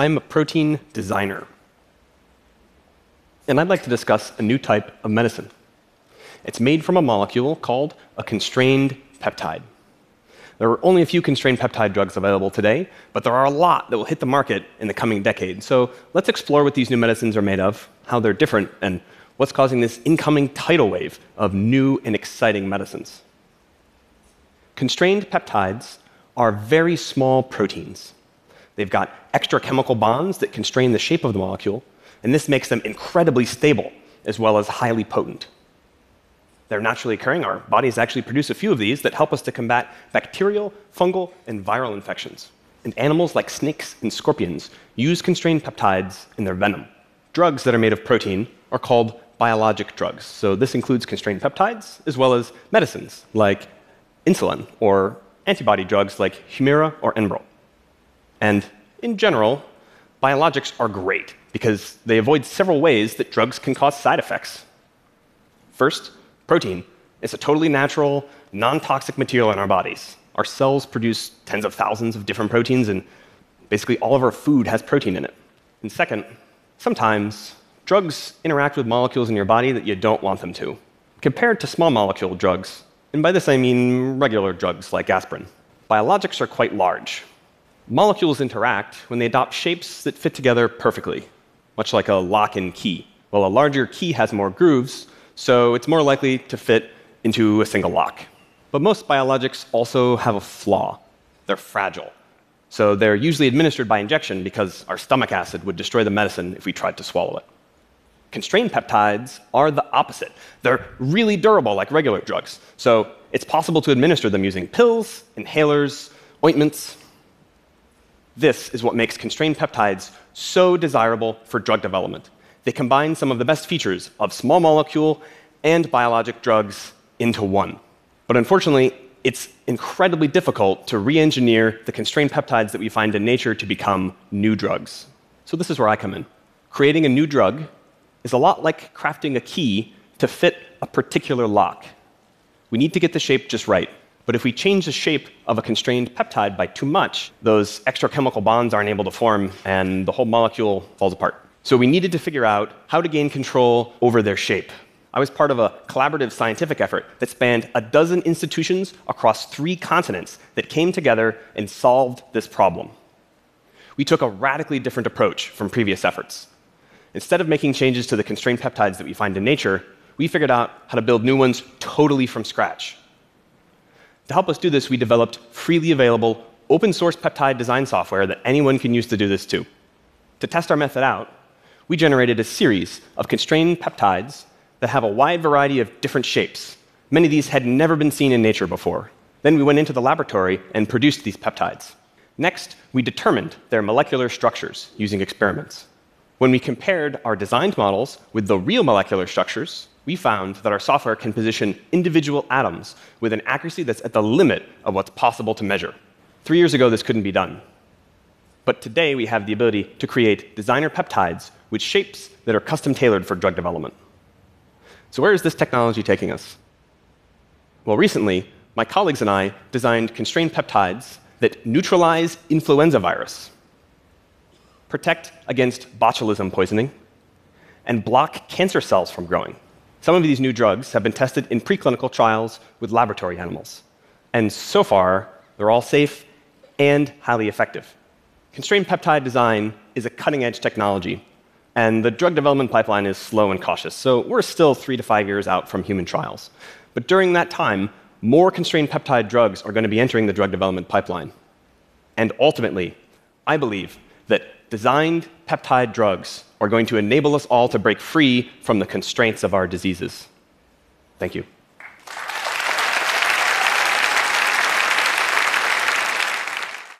I'm a protein designer. And I'd like to discuss a new type of medicine. It's made from a molecule called a constrained peptide. There are only a few constrained peptide drugs available today, but there are a lot that will hit the market in the coming decade. So let's explore what these new medicines are made of, how they're different, and what's causing this incoming tidal wave of new and exciting medicines. Constrained peptides are very small proteins. They've got extra chemical bonds that constrain the shape of the molecule, and this makes them incredibly stable as well as highly potent. They're naturally occurring. Our bodies actually produce a few of these that help us to combat bacterial, fungal, and viral infections. And animals like snakes and scorpions use constrained peptides in their venom. Drugs that are made of protein are called biologic drugs. So this includes constrained peptides as well as medicines like insulin or antibody drugs like Humira or Enbrel. And in general, biologics are great because they avoid several ways that drugs can cause side effects. First, Protein is a totally natural, non toxic material in our bodies. Our cells produce tens of thousands of different proteins, and basically all of our food has protein in it. And second, sometimes drugs interact with molecules in your body that you don't want them to, compared to small molecule drugs. And by this I mean regular drugs like aspirin. Biologics are quite large. Molecules interact when they adopt shapes that fit together perfectly, much like a lock and key. Well, a larger key has more grooves, so it's more likely to fit into a single lock. But most biologics also have a flaw they're fragile. So they're usually administered by injection because our stomach acid would destroy the medicine if we tried to swallow it. Constrained peptides are the opposite. They're really durable, like regular drugs. So it's possible to administer them using pills, inhalers, ointments. This is what makes constrained peptides so desirable for drug development they combine some of the best features of small molecule and biologic drugs into one. But unfortunately, it's incredibly difficult to re engineer the constrained peptides that we find in nature to become new drugs. So, this is where I come in. Creating a new drug is a lot like crafting a key to fit a particular lock. We need to get the shape just right. But if we change the shape of a constrained peptide by too much, those extra chemical bonds aren't able to form and the whole molecule falls apart. So we needed to figure out how to gain control over their shape. I was part of a collaborative scientific effort that spanned a dozen institutions across three continents that came together and solved this problem. We took a radically different approach from previous efforts. Instead of making changes to the constrained peptides that we find in nature, we figured out how to build new ones totally from scratch. To help us do this, we developed freely available open source peptide design software that anyone can use to do this too. To test our method out, we generated a series of constrained peptides that have a wide variety of different shapes. Many of these had never been seen in nature before. Then we went into the laboratory and produced these peptides. Next, we determined their molecular structures using experiments. When we compared our designed models with the real molecular structures, we found that our software can position individual atoms with an accuracy that's at the limit of what's possible to measure. Three years ago, this couldn't be done. But today, we have the ability to create designer peptides with shapes that are custom tailored for drug development. So, where is this technology taking us? Well, recently, my colleagues and I designed constrained peptides that neutralize influenza virus, protect against botulism poisoning, and block cancer cells from growing. Some of these new drugs have been tested in preclinical trials with laboratory animals. And so far, they're all safe and highly effective. Constrained peptide design is a cutting edge technology and the drug development pipeline is slow and cautious. So we're still three to five years out from human trials. But during that time, more constrained peptide drugs are going to be entering the drug development pipeline. And ultimately, I believe that designed peptide drugs are going to enable us all to break free from the constraints of our diseases. Thank you.